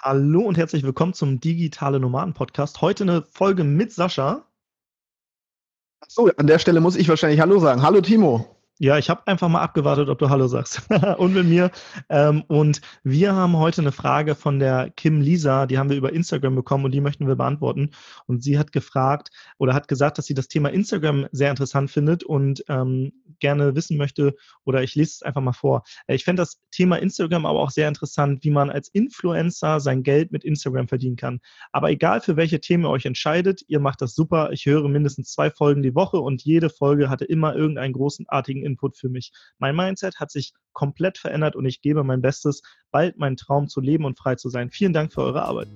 Hallo und herzlich willkommen zum Digitale Nomaden Podcast. Heute eine Folge mit Sascha. Achso, an der Stelle muss ich wahrscheinlich Hallo sagen. Hallo Timo. Ja, ich habe einfach mal abgewartet, ob du Hallo sagst. und mit mir. Ähm, und wir haben heute eine Frage von der Kim Lisa, die haben wir über Instagram bekommen und die möchten wir beantworten. Und sie hat gefragt oder hat gesagt, dass sie das Thema Instagram sehr interessant findet und ähm, gerne wissen möchte, oder ich lese es einfach mal vor. Äh, ich fände das Thema Instagram aber auch sehr interessant, wie man als Influencer sein Geld mit Instagram verdienen kann. Aber egal für welche Themen ihr euch entscheidet, ihr macht das super. Ich höre mindestens zwei Folgen die Woche und jede Folge hatte immer irgendeinen großartigen Input für mich. Mein Mindset hat sich komplett verändert und ich gebe mein Bestes, bald meinen Traum zu leben und frei zu sein. Vielen Dank für eure Arbeit.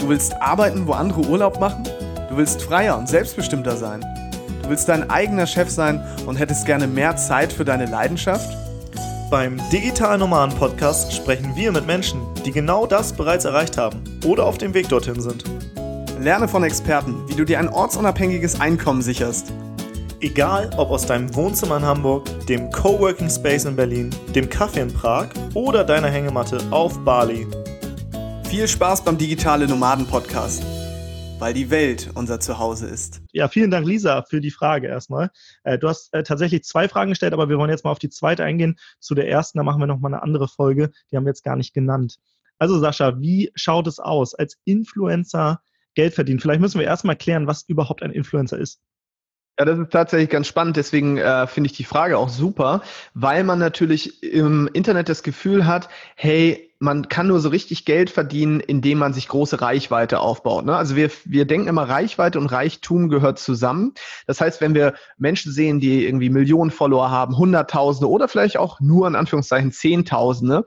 Du willst arbeiten, wo andere Urlaub machen? Du willst freier und selbstbestimmter sein? Du willst dein eigener Chef sein und hättest gerne mehr Zeit für deine Leidenschaft? Beim Digital Nomaden Podcast sprechen wir mit Menschen, die genau das bereits erreicht haben oder auf dem Weg dorthin sind. Lerne von Experten, wie du dir ein ortsunabhängiges Einkommen sicherst Egal ob aus deinem Wohnzimmer in Hamburg, dem Coworking Space in Berlin, dem Kaffee in Prag oder deiner Hängematte auf Bali. Viel Spaß beim Digitale Nomaden Podcast, weil die Welt unser Zuhause ist. Ja, vielen Dank, Lisa, für die Frage erstmal. Äh, du hast äh, tatsächlich zwei Fragen gestellt, aber wir wollen jetzt mal auf die zweite eingehen. Zu der ersten, da machen wir nochmal eine andere Folge. Die haben wir jetzt gar nicht genannt. Also, Sascha, wie schaut es aus als Influencer Geld verdienen? Vielleicht müssen wir erstmal klären, was überhaupt ein Influencer ist. Ja, das ist tatsächlich ganz spannend. Deswegen äh, finde ich die Frage auch super, weil man natürlich im Internet das Gefühl hat, hey, man kann nur so richtig Geld verdienen, indem man sich große Reichweite aufbaut. Ne? Also wir, wir denken immer, Reichweite und Reichtum gehört zusammen. Das heißt, wenn wir Menschen sehen, die irgendwie Millionen Follower haben, Hunderttausende oder vielleicht auch nur in Anführungszeichen Zehntausende,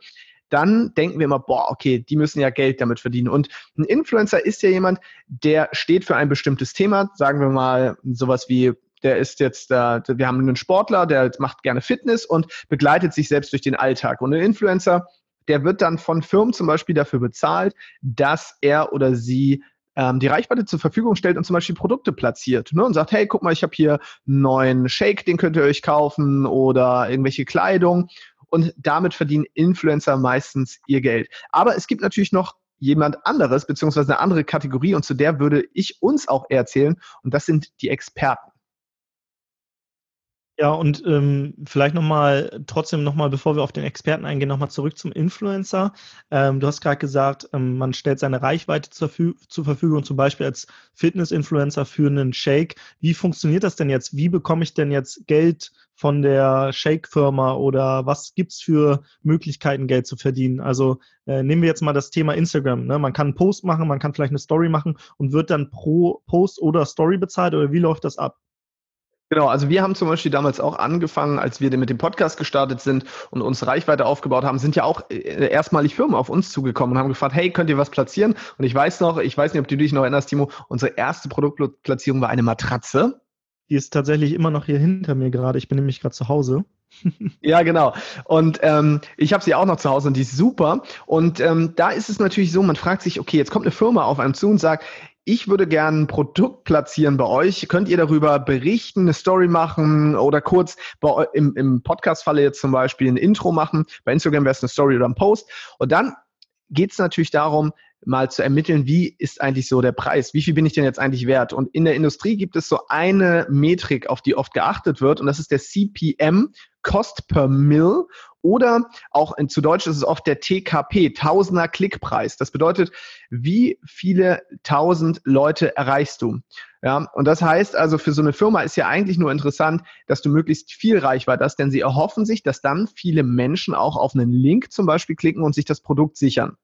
dann denken wir immer, boah, okay, die müssen ja Geld damit verdienen. Und ein Influencer ist ja jemand, der steht für ein bestimmtes Thema, sagen wir mal sowas wie der ist jetzt, wir haben einen Sportler, der macht gerne Fitness und begleitet sich selbst durch den Alltag. Und ein Influencer, der wird dann von Firmen zum Beispiel dafür bezahlt, dass er oder sie ähm, die Reichweite zur Verfügung stellt und zum Beispiel Produkte platziert ne, und sagt, hey, guck mal, ich habe hier einen neuen Shake, den könnt ihr euch kaufen oder irgendwelche Kleidung und damit verdienen Influencer meistens ihr Geld. Aber es gibt natürlich noch jemand anderes, beziehungsweise eine andere Kategorie und zu der würde ich uns auch erzählen und das sind die Experten. Ja, und ähm, vielleicht nochmal, trotzdem nochmal, bevor wir auf den Experten eingehen, nochmal zurück zum Influencer. Ähm, du hast gerade gesagt, ähm, man stellt seine Reichweite zur, zur Verfügung, zum Beispiel als Fitness-Influencer für einen Shake. Wie funktioniert das denn jetzt? Wie bekomme ich denn jetzt Geld von der Shake-Firma oder was gibt's für Möglichkeiten, Geld zu verdienen? Also äh, nehmen wir jetzt mal das Thema Instagram. Ne? Man kann einen Post machen, man kann vielleicht eine Story machen und wird dann pro Post oder Story bezahlt oder wie läuft das ab? Genau, also wir haben zum Beispiel damals auch angefangen, als wir mit dem Podcast gestartet sind und uns Reichweite aufgebaut haben, sind ja auch äh, erstmalig Firmen auf uns zugekommen und haben gefragt, hey, könnt ihr was platzieren? Und ich weiß noch, ich weiß nicht, ob du dich noch erinnerst, Timo, unsere erste Produktplatzierung war eine Matratze. Die ist tatsächlich immer noch hier hinter mir gerade. Ich bin nämlich gerade zu Hause. ja, genau. Und ähm, ich habe sie auch noch zu Hause und die ist super. Und ähm, da ist es natürlich so, man fragt sich, okay, jetzt kommt eine Firma auf einem zu und sagt, ich würde gerne ein Produkt platzieren bei euch. Könnt ihr darüber berichten, eine Story machen oder kurz bei, im, im Podcast-Falle jetzt zum Beispiel ein Intro machen? Bei Instagram wäre es eine Story oder ein Post. Und dann geht es natürlich darum, mal zu ermitteln, wie ist eigentlich so der Preis? Wie viel bin ich denn jetzt eigentlich wert? Und in der Industrie gibt es so eine Metrik, auf die oft geachtet wird, und das ist der CPM, Cost per Mill. Oder auch in, zu Deutsch ist es oft der TKP, Tausender Klickpreis. Das bedeutet, wie viele tausend Leute erreichst du? Ja, und das heißt also, für so eine Firma ist ja eigentlich nur interessant, dass du möglichst viel Reichweite hast, denn sie erhoffen sich, dass dann viele Menschen auch auf einen Link zum Beispiel klicken und sich das Produkt sichern.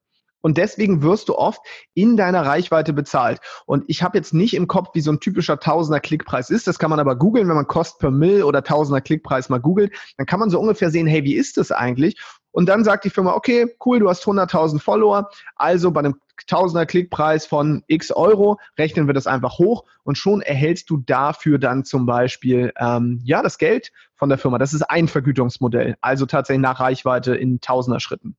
Und deswegen wirst du oft in deiner Reichweite bezahlt. Und ich habe jetzt nicht im Kopf, wie so ein typischer Tausender Klickpreis ist. Das kann man aber googeln, wenn man Cost per Mill oder Tausender Klickpreis mal googelt. Dann kann man so ungefähr sehen, hey, wie ist das eigentlich? Und dann sagt die Firma, okay, cool, du hast 100.000 Follower. Also bei einem Tausender Klickpreis von x Euro rechnen wir das einfach hoch und schon erhältst du dafür dann zum Beispiel ähm, ja das Geld von der Firma. Das ist ein Vergütungsmodell, also tatsächlich nach Reichweite in Tausender Schritten.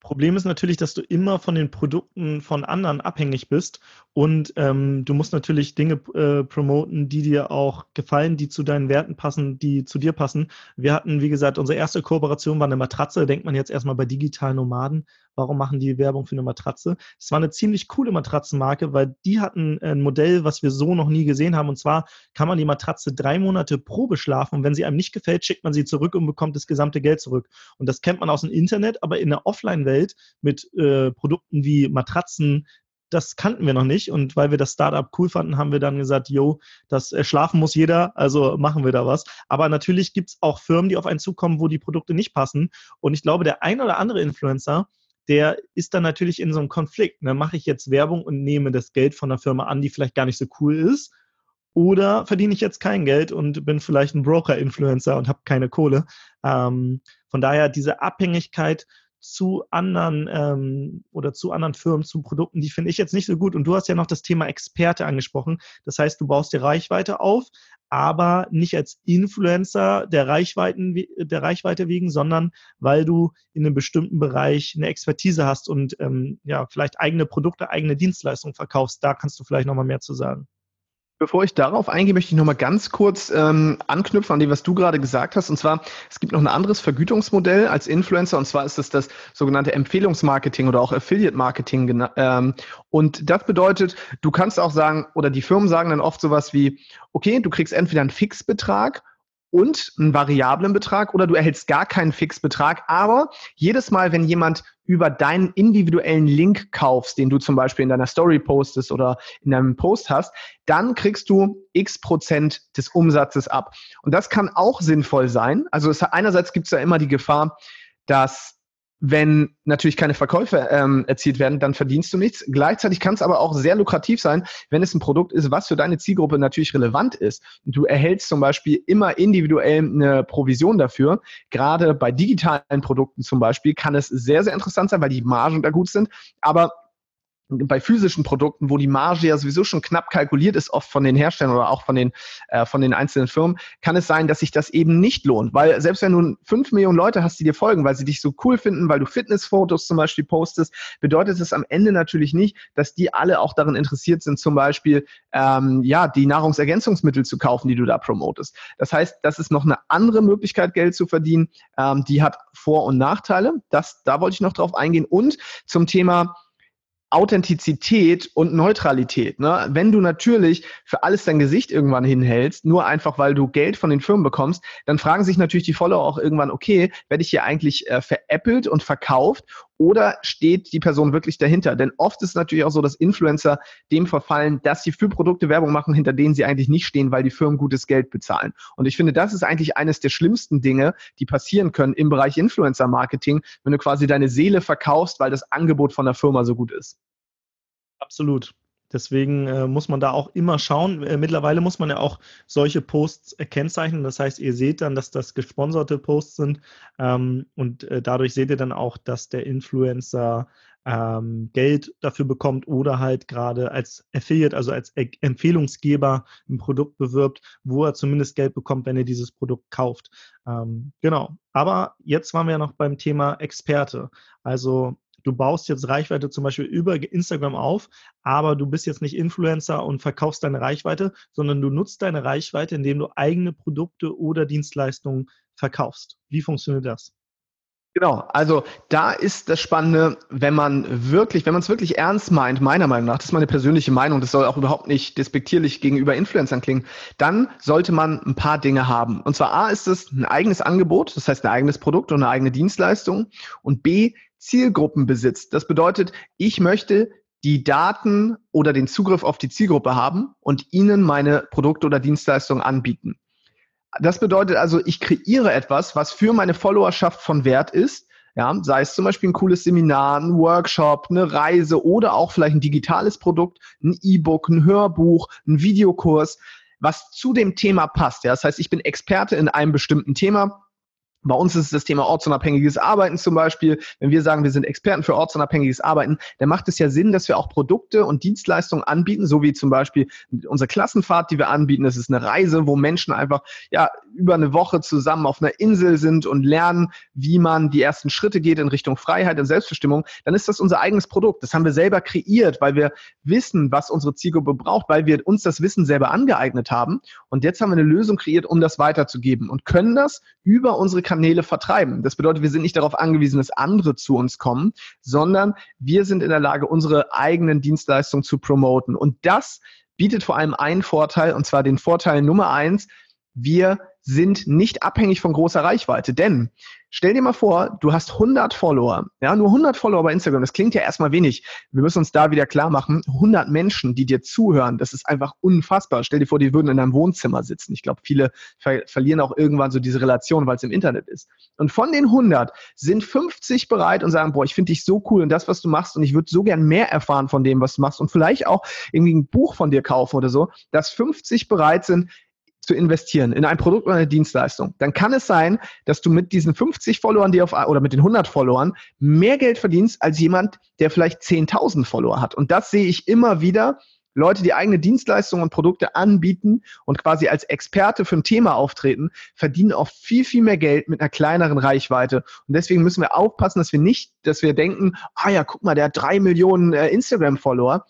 Problem ist natürlich, dass du immer von den Produkten von anderen abhängig bist und ähm, du musst natürlich Dinge äh, promoten, die dir auch gefallen, die zu deinen Werten passen, die zu dir passen. Wir hatten, wie gesagt, unsere erste Kooperation war eine Matratze. Denkt man jetzt erstmal bei digitalen Nomaden. Warum machen die Werbung für eine Matratze? Es war eine ziemlich coole Matratzenmarke, weil die hatten ein Modell, was wir so noch nie gesehen haben. Und zwar kann man die Matratze drei Monate Probe schlafen und wenn sie einem nicht gefällt, schickt man sie zurück und bekommt das gesamte Geld zurück. Und das kennt man aus dem Internet, aber in der Offline-Welt mit äh, Produkten wie Matratzen, das kannten wir noch nicht. Und weil wir das Startup cool fanden, haben wir dann gesagt, yo, das äh, schlafen muss jeder, also machen wir da was. Aber natürlich gibt es auch Firmen, die auf einen zukommen, wo die Produkte nicht passen. Und ich glaube, der ein oder andere Influencer, der ist dann natürlich in so einem Konflikt. Ne? Mache ich jetzt Werbung und nehme das Geld von der Firma an, die vielleicht gar nicht so cool ist? Oder verdiene ich jetzt kein Geld und bin vielleicht ein Broker-Influencer und habe keine Kohle? Ähm, von daher diese Abhängigkeit zu anderen ähm, oder zu anderen Firmen, zu Produkten, die finde ich jetzt nicht so gut. Und du hast ja noch das Thema Experte angesprochen. Das heißt, du baust dir Reichweite auf, aber nicht als Influencer der, Reichweiten, der Reichweite wegen, sondern weil du in einem bestimmten Bereich eine Expertise hast und ähm, ja, vielleicht eigene Produkte, eigene Dienstleistungen verkaufst. Da kannst du vielleicht nochmal mehr zu sagen. Bevor ich darauf eingehe, möchte ich noch mal ganz kurz ähm, anknüpfen an dem, was du gerade gesagt hast. Und zwar, es gibt noch ein anderes Vergütungsmodell als Influencer. Und zwar ist es das sogenannte Empfehlungsmarketing oder auch Affiliate-Marketing. Ähm, und das bedeutet, du kannst auch sagen, oder die Firmen sagen dann oft sowas wie, okay, du kriegst entweder einen Fixbetrag und einen variablen Betrag oder du erhältst gar keinen Fixbetrag. Aber jedes Mal, wenn jemand über deinen individuellen Link kaufst, den du zum Beispiel in deiner Story postest oder in deinem Post hast, dann kriegst du x Prozent des Umsatzes ab. Und das kann auch sinnvoll sein. Also es, einerseits gibt es ja immer die Gefahr, dass wenn natürlich keine Verkäufe ähm, erzielt werden, dann verdienst du nichts. Gleichzeitig kann es aber auch sehr lukrativ sein, wenn es ein Produkt ist, was für deine Zielgruppe natürlich relevant ist. Du erhältst zum Beispiel immer individuell eine Provision dafür. Gerade bei digitalen Produkten zum Beispiel kann es sehr, sehr interessant sein, weil die Margen da gut sind. Aber bei physischen Produkten, wo die Marge ja sowieso schon knapp kalkuliert ist, oft von den Herstellern oder auch von den, äh, von den einzelnen Firmen, kann es sein, dass sich das eben nicht lohnt. Weil selbst wenn du fünf Millionen Leute hast, die dir folgen, weil sie dich so cool finden, weil du Fitnessfotos zum Beispiel postest, bedeutet es am Ende natürlich nicht, dass die alle auch daran interessiert sind, zum Beispiel ähm, ja, die Nahrungsergänzungsmittel zu kaufen, die du da promotest. Das heißt, das ist noch eine andere Möglichkeit, Geld zu verdienen. Ähm, die hat Vor- und Nachteile. Das, da wollte ich noch drauf eingehen. Und zum Thema Authentizität und Neutralität. Ne? Wenn du natürlich für alles dein Gesicht irgendwann hinhältst, nur einfach weil du Geld von den Firmen bekommst, dann fragen sich natürlich die Follower auch irgendwann, okay, werde ich hier eigentlich äh, veräppelt und verkauft oder steht die Person wirklich dahinter? Denn oft ist es natürlich auch so, dass Influencer dem verfallen, dass sie für Produkte Werbung machen, hinter denen sie eigentlich nicht stehen, weil die Firmen gutes Geld bezahlen. Und ich finde, das ist eigentlich eines der schlimmsten Dinge, die passieren können im Bereich Influencer-Marketing, wenn du quasi deine Seele verkaufst, weil das Angebot von der Firma so gut ist. Absolut. Deswegen äh, muss man da auch immer schauen. Äh, mittlerweile muss man ja auch solche Posts äh, kennzeichnen. Das heißt, ihr seht dann, dass das gesponserte Posts sind ähm, und äh, dadurch seht ihr dann auch, dass der Influencer ähm, Geld dafür bekommt oder halt gerade als Affiliate, also als e Empfehlungsgeber ein Produkt bewirbt, wo er zumindest Geld bekommt, wenn er dieses Produkt kauft. Ähm, genau. Aber jetzt waren wir ja noch beim Thema Experte. Also du baust jetzt Reichweite zum Beispiel über Instagram auf, aber du bist jetzt nicht Influencer und verkaufst deine Reichweite, sondern du nutzt deine Reichweite, indem du eigene Produkte oder Dienstleistungen verkaufst. Wie funktioniert das? Genau, also da ist das Spannende, wenn man wirklich, wenn man es wirklich ernst meint, meiner Meinung nach, das ist meine persönliche Meinung, das soll auch überhaupt nicht despektierlich gegenüber Influencern klingen, dann sollte man ein paar Dinge haben. Und zwar A ist es ein eigenes Angebot, das heißt ein eigenes Produkt und eine eigene Dienstleistung und B Zielgruppen besitzt. Das bedeutet, ich möchte die Daten oder den Zugriff auf die Zielgruppe haben und ihnen meine Produkte oder Dienstleistungen anbieten. Das bedeutet also, ich kreiere etwas, was für meine Followerschaft von Wert ist. Ja, sei es zum Beispiel ein cooles Seminar, ein Workshop, eine Reise oder auch vielleicht ein digitales Produkt, ein E-Book, ein Hörbuch, ein Videokurs, was zu dem Thema passt. Ja, das heißt, ich bin Experte in einem bestimmten Thema Bei uns ist das Thema ortsunabhängiges Arbeiten zum Beispiel. Wenn wir sagen, wir sind Experten für ortsunabhängiges Arbeiten, dann macht es ja Sinn, dass wir auch Produkte und Dienstleistungen anbieten, so wie zum Beispiel unsere Klassenfahrt, die wir anbieten. Das ist eine Reise, wo Menschen einfach ja über eine Woche zusammen auf einer Insel sind und lernen, wie man die ersten Schritte geht in Richtung Freiheit und Selbstbestimmung. Dann ist das unser eigenes Produkt. Das haben wir selber kreiert, weil wir wissen, was unsere Zielgruppe braucht, weil wir uns das Wissen selber angeeignet haben. Und jetzt haben wir eine Lösung kreiert, um das weiterzugeben und können das über unsere Kanäle vertreiben. Das bedeutet, wir sind nicht darauf angewiesen, dass andere zu uns kommen, sondern wir sind in der Lage, unsere eigenen Dienstleistungen zu promoten. Und das bietet vor allem einen Vorteil, und zwar den Vorteil Nummer eins, wir sind nicht abhängig von großer Reichweite. Denn stell dir mal vor, du hast 100 Follower, ja, nur 100 Follower bei Instagram. Das klingt ja erstmal wenig. Wir müssen uns da wieder klar machen, 100 Menschen, die dir zuhören, das ist einfach unfassbar. Stell dir vor, die würden in deinem Wohnzimmer sitzen. Ich glaube, viele ver verlieren auch irgendwann so diese Relation, weil es im Internet ist. Und von den 100 sind 50 bereit und sagen, boah, ich finde dich so cool und das, was du machst und ich würde so gern mehr erfahren von dem, was du machst und vielleicht auch irgendwie ein Buch von dir kaufen oder so, dass 50 bereit sind, zu investieren in ein Produkt oder eine Dienstleistung, dann kann es sein, dass du mit diesen 50 Followern, die auf, oder mit den 100 Followern mehr Geld verdienst als jemand, der vielleicht 10.000 Follower hat. Und das sehe ich immer wieder. Leute, die eigene Dienstleistungen und Produkte anbieten und quasi als Experte für ein Thema auftreten, verdienen oft viel, viel mehr Geld mit einer kleineren Reichweite. Und deswegen müssen wir aufpassen, dass wir nicht, dass wir denken, ah ja, guck mal, der hat drei Millionen äh, Instagram-Follower.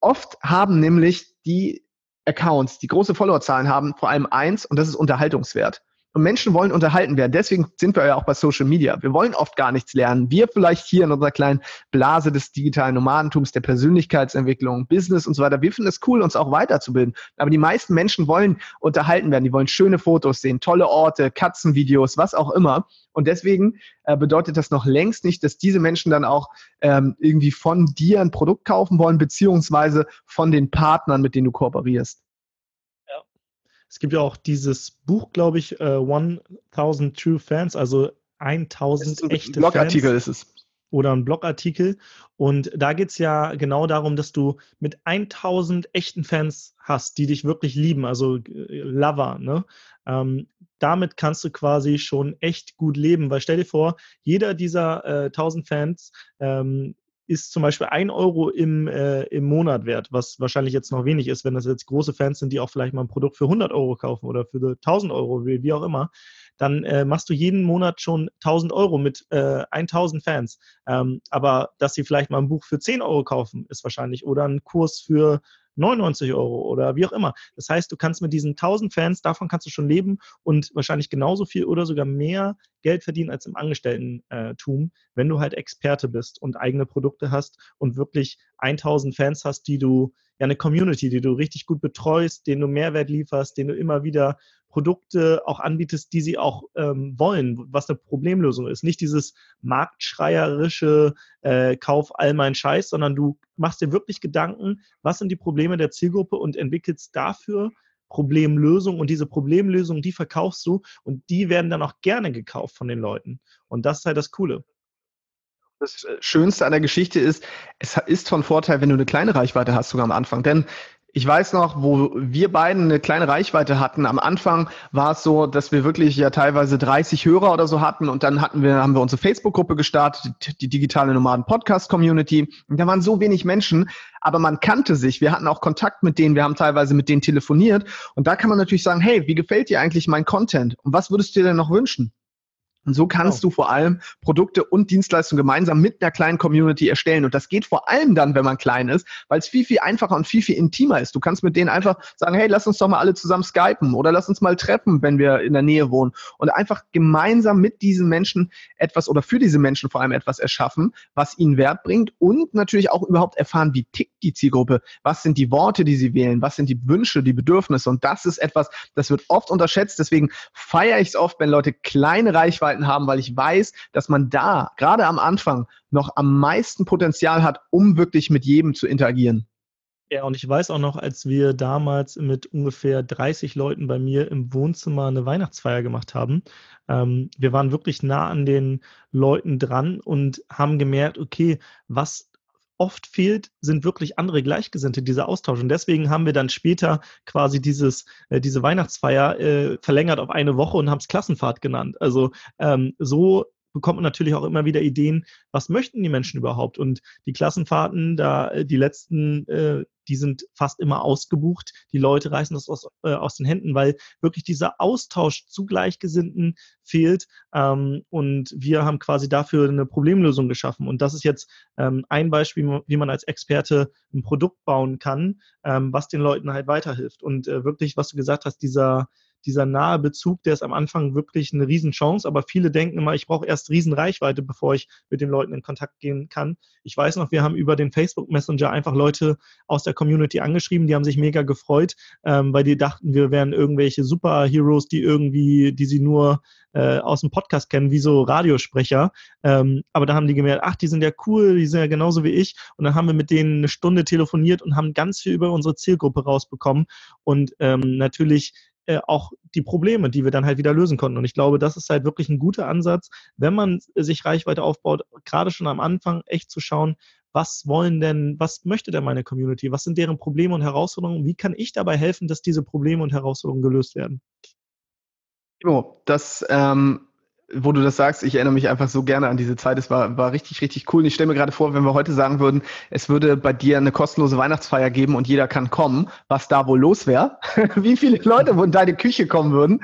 Oft haben nämlich die Accounts, die große Followerzahlen haben, vor allem eins, und das ist Unterhaltungswert. Und Menschen wollen unterhalten werden. Deswegen sind wir ja auch bei Social Media. Wir wollen oft gar nichts lernen. Wir vielleicht hier in unserer kleinen Blase des digitalen Nomadentums, der Persönlichkeitsentwicklung, Business und so weiter. Wir finden es cool, uns auch weiterzubilden. Aber die meisten Menschen wollen unterhalten werden. Die wollen schöne Fotos sehen, tolle Orte, Katzenvideos, was auch immer. Und deswegen äh, bedeutet das noch längst nicht, dass diese Menschen dann auch ähm, irgendwie von dir ein Produkt kaufen wollen, beziehungsweise von den Partnern, mit denen du kooperierst. Es gibt ja auch dieses Buch, glaube ich, uh, 1000 True Fans, also 1000 ein echte Blogartikel Fans. ist es. Oder ein Blogartikel. Und da geht es ja genau darum, dass du mit 1000 echten Fans hast, die dich wirklich lieben, also äh, Lover. Ne? Ähm, damit kannst du quasi schon echt gut leben, weil stell dir vor, jeder dieser äh, 1000 Fans ähm, ist zum Beispiel ein Euro im, äh, im Monat wert, was wahrscheinlich jetzt noch wenig ist, wenn das jetzt große Fans sind, die auch vielleicht mal ein Produkt für 100 Euro kaufen oder für 1000 Euro, wie, wie auch immer, dann äh, machst du jeden Monat schon 1000 Euro mit äh, 1000 Fans. Ähm, aber dass sie vielleicht mal ein Buch für 10 Euro kaufen, ist wahrscheinlich, oder einen Kurs für 99 Euro oder wie auch immer. Das heißt, du kannst mit diesen 1000 Fans, davon kannst du schon leben und wahrscheinlich genauso viel oder sogar mehr Geld verdienen als im Angestellten-Tum, wenn du halt Experte bist und eigene Produkte hast und wirklich 1000 Fans hast, die du ja eine Community, die du richtig gut betreust, denen du Mehrwert lieferst, denen du immer wieder Produkte auch anbietest, die sie auch ähm, wollen, was eine Problemlösung ist. Nicht dieses marktschreierische äh, Kauf all mein Scheiß, sondern du machst dir wirklich Gedanken, was sind die Probleme der Zielgruppe und entwickelst dafür Problemlösungen und diese Problemlösungen, die verkaufst du und die werden dann auch gerne gekauft von den Leuten. Und das ist halt das Coole. Das äh, Schönste an der Geschichte ist, es ist von Vorteil, wenn du eine kleine Reichweite hast, sogar am Anfang. Denn ich weiß noch, wo wir beiden eine kleine Reichweite hatten. Am Anfang war es so, dass wir wirklich ja teilweise 30 Hörer oder so hatten und dann hatten wir, haben wir unsere Facebook-Gruppe gestartet, die digitale Nomaden Podcast Community. Und da waren so wenig Menschen, aber man kannte sich. Wir hatten auch Kontakt mit denen, wir haben teilweise mit denen telefoniert. Und da kann man natürlich sagen, hey, wie gefällt dir eigentlich mein Content? Und was würdest du dir denn noch wünschen? Und so kannst oh. du vor allem Produkte und Dienstleistungen gemeinsam mit einer kleinen Community erstellen. Und das geht vor allem dann, wenn man klein ist, weil es viel, viel einfacher und viel, viel intimer ist. Du kannst mit denen einfach sagen, hey, lass uns doch mal alle zusammen skypen oder lass uns mal treffen, wenn wir in der Nähe wohnen. Und einfach gemeinsam mit diesen Menschen etwas oder für diese Menschen vor allem etwas erschaffen, was ihnen Wert bringt und natürlich auch überhaupt erfahren, wie tickt die Zielgruppe, was sind die Worte, die sie wählen, was sind die Wünsche, die Bedürfnisse. Und das ist etwas, das wird oft unterschätzt. Deswegen feiere ich es oft, wenn Leute kleine Reichweiten Möglichkeiten haben, weil ich weiß, dass man da gerade am Anfang noch am meisten Potenzial hat, um wirklich mit jedem zu interagieren. Ja, und ich weiß auch noch, als wir damals mit ungefähr 30 Leuten bei mir im Wohnzimmer eine Weihnachtsfeier gemacht haben, ähm, wir waren wirklich nah an den Leuten dran und haben gemerkt, okay, was oft fehlt, sind wirklich andere Gleichgesinnte, dieser Austausch. Und deswegen haben wir dann später quasi dieses, äh, diese Weihnachtsfeier äh, verlängert auf eine Woche und haben es Klassenfahrt genannt. Also ähm, so bekommt man natürlich auch immer wieder Ideen, was möchten die Menschen überhaupt? Und die Klassenfahrten, da äh, die letzten, äh, die sind fast immer ausgebucht. Die Leute reißen das aus, äh, aus den Händen, weil wirklich dieser Austausch zu Gleichgesinnten fehlt. Ähm, und wir haben quasi dafür eine Problemlösung geschaffen. Und das ist jetzt ähm, ein Beispiel, wie man als Experte ein Produkt bauen kann, ähm, was den Leuten halt weiterhilft. Und äh, wirklich, was du gesagt hast, dieser dieser nahe Bezug, der ist am Anfang wirklich eine Riesenchance, aber viele denken immer, ich brauche erst Riesenreichweite, bevor ich mit den Leuten in Kontakt gehen kann. Ich weiß noch, wir haben über den Facebook Messenger einfach Leute aus der Community angeschrieben, die haben sich mega gefreut, ähm, weil die dachten, wir wären irgendwelche Superheroes, die irgendwie, die sie nur äh, aus dem Podcast kennen, wie so Radiosprecher. Ähm, aber da haben die gemerkt, ach, die sind ja cool, die sind ja genauso wie ich. Und dann haben wir mit denen eine Stunde telefoniert und haben ganz viel über unsere Zielgruppe rausbekommen. Und ähm, natürlich äh, auch die Probleme, die wir dann halt wieder lösen konnten. Und ich glaube, das ist halt wirklich ein guter Ansatz, wenn man sich Reichweite aufbaut, gerade schon am Anfang echt zu schauen, was wollen denn, was möchte denn meine Community? Was sind deren Probleme und Herausforderungen? Wie kann ich dabei helfen, dass diese Probleme und Herausforderungen gelöst werden? Timo, das ähm, wo du das sagst, ich erinnere mich einfach so gerne an diese Zeit. Es war, war richtig, richtig cool. Und ich stelle mir gerade vor, wenn wir heute sagen würden, es würde bei dir eine kostenlose Weihnachtsfeier geben und jeder kann kommen, was da wohl los wäre, wie viele Leute wohl in deine Küche kommen würden.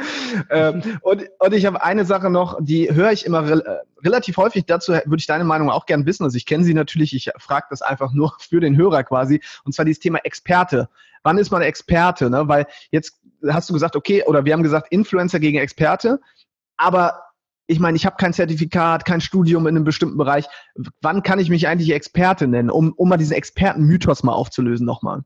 Ähm, und, und ich habe eine Sache noch, die höre ich immer re äh, relativ häufig. Dazu würde ich deine Meinung auch gerne wissen. Also ich kenne sie natürlich, ich frage das einfach nur für den Hörer quasi. Und zwar dieses Thema Experte. Wann ist man Experte? Ne? Weil jetzt hast du gesagt, okay, oder wir haben gesagt, Influencer gegen Experte. Aber ich meine, ich habe kein Zertifikat, kein Studium in einem bestimmten Bereich. Wann kann ich mich eigentlich Experte nennen, um, um mal diesen Expertenmythos mal aufzulösen nochmal?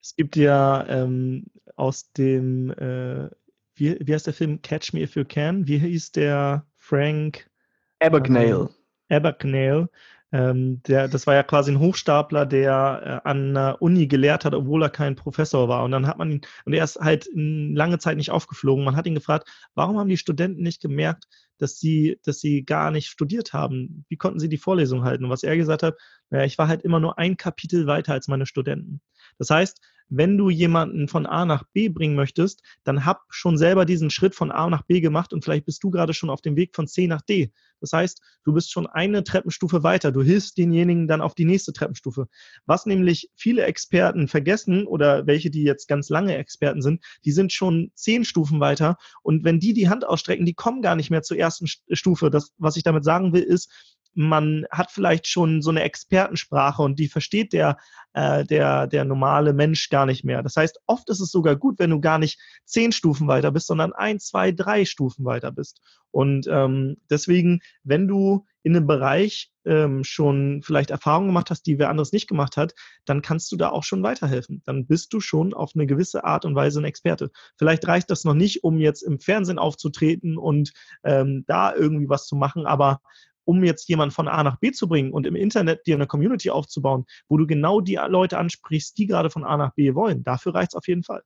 Es gibt ja ähm, aus dem, äh, wie, wie heißt der Film Catch Me If You Can? Wie hieß der Frank? Abagnale. Ähm, Abagnale. Ähm, der, das war ja quasi ein Hochstapler, der äh, an einer Uni gelehrt hat, obwohl er kein Professor war. Und dann hat man ihn, und er ist halt lange Zeit nicht aufgeflogen. Man hat ihn gefragt, warum haben die Studenten nicht gemerkt, dass sie, dass sie gar nicht studiert haben? Wie konnten sie die Vorlesung halten? Und was er gesagt hat, naja, ich war halt immer nur ein Kapitel weiter als meine Studenten. Das heißt, wenn du jemanden von A nach B bringen möchtest, dann hab schon selber diesen Schritt von A nach B gemacht und vielleicht bist du gerade schon auf dem Weg von C nach D. Das heißt, du bist schon eine Treppenstufe weiter. Du hilfst denjenigen dann auf die nächste Treppenstufe. Was nämlich viele Experten vergessen oder welche, die jetzt ganz lange Experten sind, die sind schon zehn Stufen weiter. Und wenn die die Hand ausstrecken, die kommen gar nicht mehr zur ersten Stufe. Das, was ich damit sagen will, ist, man hat vielleicht schon so eine Expertensprache und die versteht der, äh, der, der normale Mensch gar nicht mehr. Das heißt, oft ist es sogar gut, wenn du gar nicht zehn Stufen weiter bist, sondern ein, zwei, drei Stufen weiter bist. Und ähm, deswegen, wenn du in einem Bereich ähm, schon vielleicht Erfahrungen gemacht hast, die wer anderes nicht gemacht hat, dann kannst du da auch schon weiterhelfen. Dann bist du schon auf eine gewisse Art und Weise ein Experte. Vielleicht reicht das noch nicht, um jetzt im Fernsehen aufzutreten und ähm, da irgendwie was zu machen, aber um jetzt jemanden von A nach B zu bringen und im Internet dir eine Community aufzubauen, wo du genau die Leute ansprichst, die gerade von A nach B wollen. Dafür reicht es auf jeden Fall.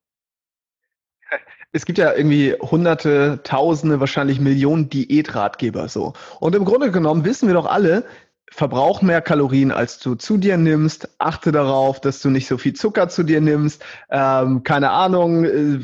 Es gibt ja irgendwie hunderte, tausende, wahrscheinlich Millionen Diätratgeber so. Und im Grunde genommen wissen wir doch alle, verbrauch mehr Kalorien, als du zu dir nimmst. Achte darauf, dass du nicht so viel Zucker zu dir nimmst. Ähm, keine Ahnung, äh,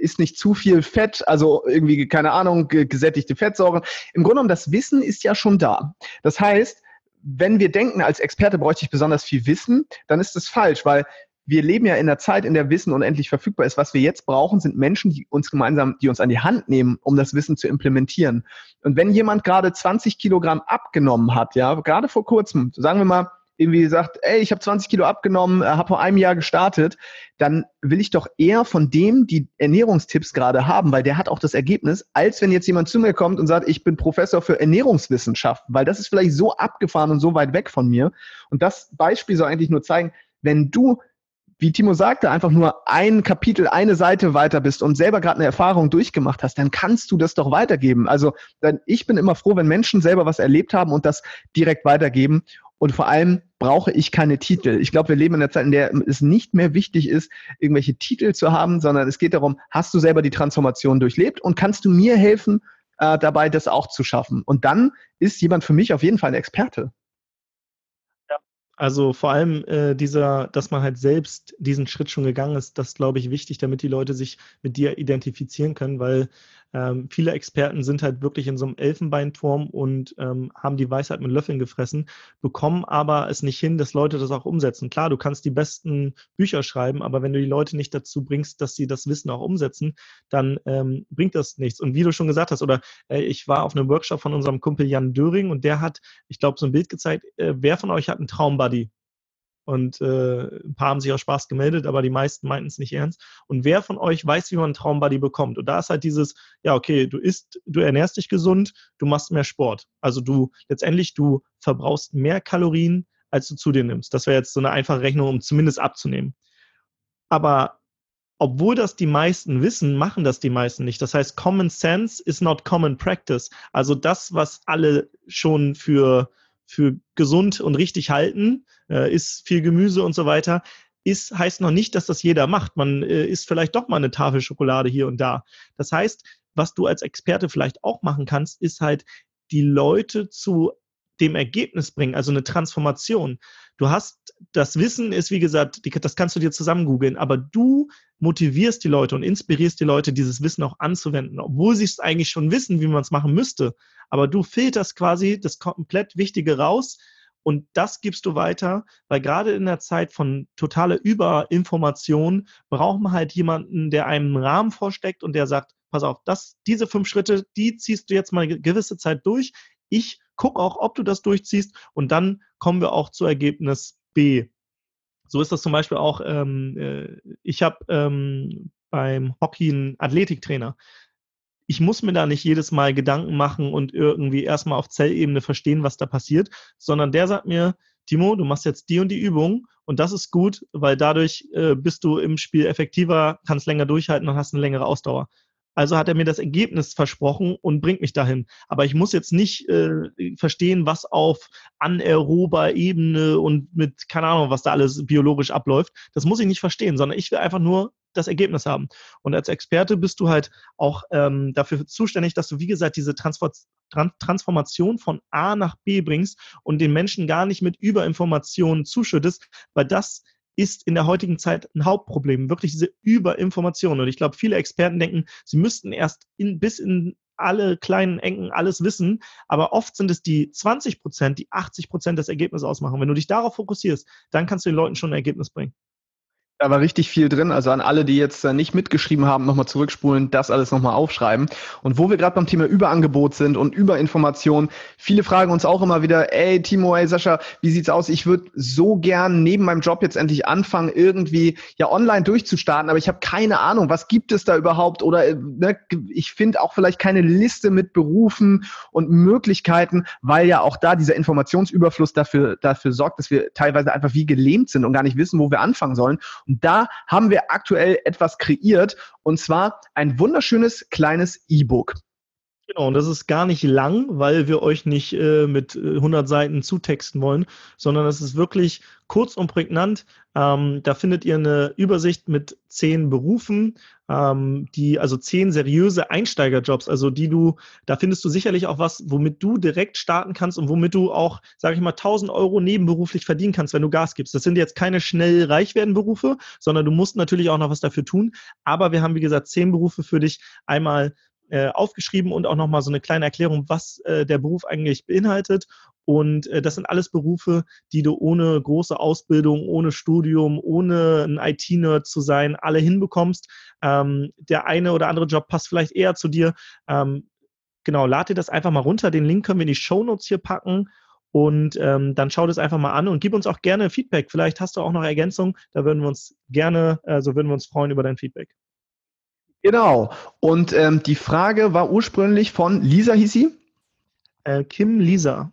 ist nicht zu viel Fett, also irgendwie, keine Ahnung, gesättigte Fettsäuren. Im Grunde genommen, das Wissen ist ja schon da. Das heißt, wenn wir denken, als Experte bräuchte ich besonders viel Wissen, dann ist das falsch, weil wir leben ja in einer Zeit, in der Wissen unendlich verfügbar ist. Was wir jetzt brauchen, sind Menschen, die uns gemeinsam, die uns an die Hand nehmen, um das Wissen zu implementieren. Und wenn jemand gerade 20 Kilogramm abgenommen hat, ja, gerade vor kurzem, sagen wir mal, irgendwie sagt, ey, ich habe 20 Kilo abgenommen, äh, habe vor einem Jahr gestartet, dann will ich doch eher von dem die Ernährungstipps gerade haben, weil der hat auch das Ergebnis, als wenn jetzt jemand zu mir kommt und sagt, ich bin Professor für Ernährungswissenschaften, weil das ist vielleicht so abgefahren und so weit weg von mir. Und das Beispiel soll eigentlich nur zeigen, wenn du wie Timo sagte, einfach nur ein Kapitel, eine Seite weiter bist und selber gerade eine Erfahrung durchgemacht hast, dann kannst du das doch weitergeben. Also ich bin immer froh, wenn Menschen selber was erlebt haben und das direkt weitergeben. Und vor allem brauche ich keine Titel. Ich glaube, wir leben in einer Zeit, in der es nicht mehr wichtig ist, irgendwelche Titel zu haben, sondern es geht darum, hast du selber die Transformation durchlebt und kannst du mir helfen, äh, dabei das auch zu schaffen. Und dann ist jemand für mich auf jeden Fall ein Experte. Also vor allem äh, dieser, dass man halt selbst diesen Schritt schon gegangen ist, das glaube ich wichtig, damit die Leute sich mit dir identifizieren können, weil ähm, viele Experten sind halt wirklich in so einem Elfenbeinturm und ähm, haben die Weisheit mit Löffeln gefressen, bekommen aber es nicht hin, dass Leute das auch umsetzen. Klar, du kannst die besten Bücher schreiben, aber wenn du die Leute nicht dazu bringst, dass sie das Wissen auch umsetzen, dann ähm, bringt das nichts. Und wie du schon gesagt hast, oder äh, ich war auf einem Workshop von unserem Kumpel Jan Döring und der hat, ich glaube, so ein Bild gezeigt, äh, wer von euch hat einen Traumbuddy? Und äh, ein paar haben sich auch Spaß gemeldet, aber die meisten meinten es nicht ernst. Und wer von euch weiß, wie man einen Traumbuddy bekommt? Und da ist halt dieses, ja, okay, du isst, du ernährst dich gesund, du machst mehr Sport. Also du letztendlich, du verbrauchst mehr Kalorien, als du zu dir nimmst. Das wäre jetzt so eine einfache Rechnung, um zumindest abzunehmen. Aber obwohl das die meisten wissen, machen das die meisten nicht. Das heißt, Common Sense is not common practice. Also das, was alle schon für für gesund und richtig halten, äh, isst viel Gemüse und so weiter, ist, heißt noch nicht, dass das jeder macht. Man äh, isst vielleicht doch mal eine Tafel Schokolade hier und da. Das heißt, was du als Experte vielleicht auch machen kannst, ist halt die Leute zu dem Ergebnis bringen, also eine Transformation. Du hast, das Wissen ist, wie gesagt, die, das kannst du dir zusammen googeln, aber du motivierst die Leute und inspirierst die Leute, dieses Wissen auch anzuwenden, obwohl sie es eigentlich schon wissen, wie man es machen müsste. Aber du filterst quasi das komplett Wichtige raus und das gibst du weiter, weil gerade in der Zeit von totaler Überinformation braucht man halt jemanden, der einem einen Rahmen vorsteckt und der sagt, pass auf, das, diese fünf Schritte, die ziehst du jetzt mal eine gewisse Zeit durch. Ich guck auch, ob du das durchziehst und dann kommen wir auch zu Ergebnis B. So ist das zum Beispiel auch, ähm, äh, ich habe ähm, beim Hockey einen Athletiktrainer. Ich muss mir da nicht jedes Mal Gedanken machen und irgendwie erstmal auf Zellebene verstehen, was da passiert, sondern der sagt mir, Timo, du machst jetzt die und die Übung und das ist gut, weil dadurch äh, bist du im Spiel effektiver, kannst länger durchhalten und hast eine längere Ausdauer. Also hat er mir das Ergebnis versprochen und bringt mich dahin. Aber ich muss jetzt nicht äh, verstehen, was auf anaerober Ebene und mit, keine Ahnung, was da alles biologisch abläuft. Das muss ich nicht verstehen, sondern ich will einfach nur das Ergebnis haben. Und als Experte bist du halt auch ähm, dafür zuständig, dass du, wie gesagt, diese Transfer Transformation von A nach B bringst und den Menschen gar nicht mit Überinformationen zuschüttest, weil das ist in der heutigen Zeit ein Hauptproblem, wirklich diese Überinformation. Und ich glaube, viele Experten denken, sie müssten erst in, bis in alle kleinen Enken alles wissen, aber oft sind es die 20 Prozent, die 80 Prozent des Ergebnisses ausmachen. Wenn du dich darauf fokussierst, dann kannst du den Leuten schon ein Ergebnis bringen. Da war richtig viel drin. Also an alle, die jetzt äh, nicht mitgeschrieben haben, nochmal zurückspulen, das alles nochmal aufschreiben. Und wo wir gerade beim Thema Überangebot sind und Überinformation, viele fragen uns auch immer wieder, ey Timo, ey Sascha, wie sieht's aus? Ich würde so gern neben meinem Job jetzt endlich anfangen, irgendwie ja online durchzustarten, aber ich habe keine Ahnung, was gibt es da überhaupt? Oder äh, ne, ich finde auch vielleicht keine Liste mit Berufen und Möglichkeiten, weil ja auch da dieser Informationsüberfluss dafür, dafür sorgt, dass wir teilweise einfach wie gelähmt sind und gar nicht wissen, wo wir anfangen sollen. Da haben wir aktuell etwas kreiert und zwar ein wunderschönes kleines E-Book. Genau, und das ist gar nicht lang, weil wir euch nicht äh, mit 100 äh, Seiten zutexten wollen, sondern es ist wirklich kurz und prägnant. Ähm, da findet ihr eine Übersicht mit zehn Berufen, ähm, die, also zehn seriöse Einsteigerjobs, also die du, da findest du sicherlich auch was, womit du direkt starten kannst und womit du auch, sage ich mal, 1000 Euro nebenberuflich verdienen kannst, wenn du Gas gibst. Das sind jetzt keine schnell reich werden Berufe, sondern du musst natürlich auch noch was dafür tun. Aber wir haben, wie gesagt, zehn Berufe für dich. Einmal äh, aufgeschrieben und auch nochmal so eine kleine Erklärung, was äh, der Beruf eigentlich beinhaltet. Und äh, das sind alles Berufe, die du ohne große Ausbildung, ohne Studium, ohne ein IT-Nerd zu sein, alle hinbekommst. Ähm, der eine oder andere Job passt vielleicht eher zu dir. Ähm, genau, lad dir das einfach mal runter. Den Link können wir in die Show Notes hier packen. Und ähm, dann schau das einfach mal an und gib uns auch gerne Feedback. Vielleicht hast du auch noch Ergänzungen. Da würden wir uns gerne, also würden wir uns freuen über dein Feedback. Genau. Und ähm, die Frage war ursprünglich von Lisa, hieß sie? Äh, Kim Lisa.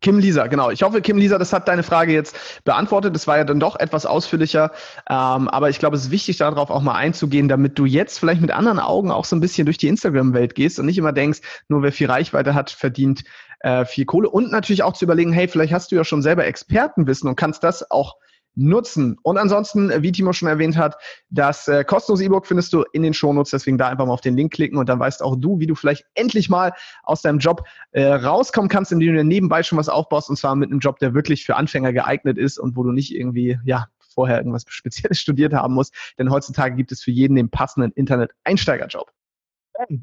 Kim Lisa, genau. Ich hoffe, Kim Lisa, das hat deine Frage jetzt beantwortet. Das war ja dann doch etwas ausführlicher. Ähm, aber ich glaube, es ist wichtig, darauf auch mal einzugehen, damit du jetzt vielleicht mit anderen Augen auch so ein bisschen durch die Instagram-Welt gehst und nicht immer denkst, nur wer viel Reichweite hat, verdient äh, viel Kohle. Und natürlich auch zu überlegen, hey, vielleicht hast du ja schon selber Expertenwissen und kannst das auch nutzen. Und ansonsten, wie Timo schon erwähnt hat, das äh, kostenlose E-Book findest du in den Shownotes, deswegen da einfach mal auf den Link klicken und dann weißt auch du, wie du vielleicht endlich mal aus deinem Job äh, rauskommen kannst, indem du nebenbei schon was aufbaust und zwar mit einem Job, der wirklich für Anfänger geeignet ist und wo du nicht irgendwie, ja, vorher irgendwas Spezielles studiert haben musst, denn heutzutage gibt es für jeden den passenden Internet-Einsteigerjob.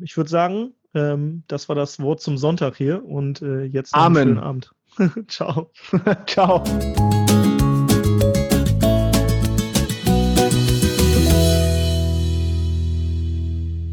Ich würde sagen, ähm, das war das Wort zum Sonntag hier und äh, jetzt Amen. einen schönen Abend. Ciao. Ciao.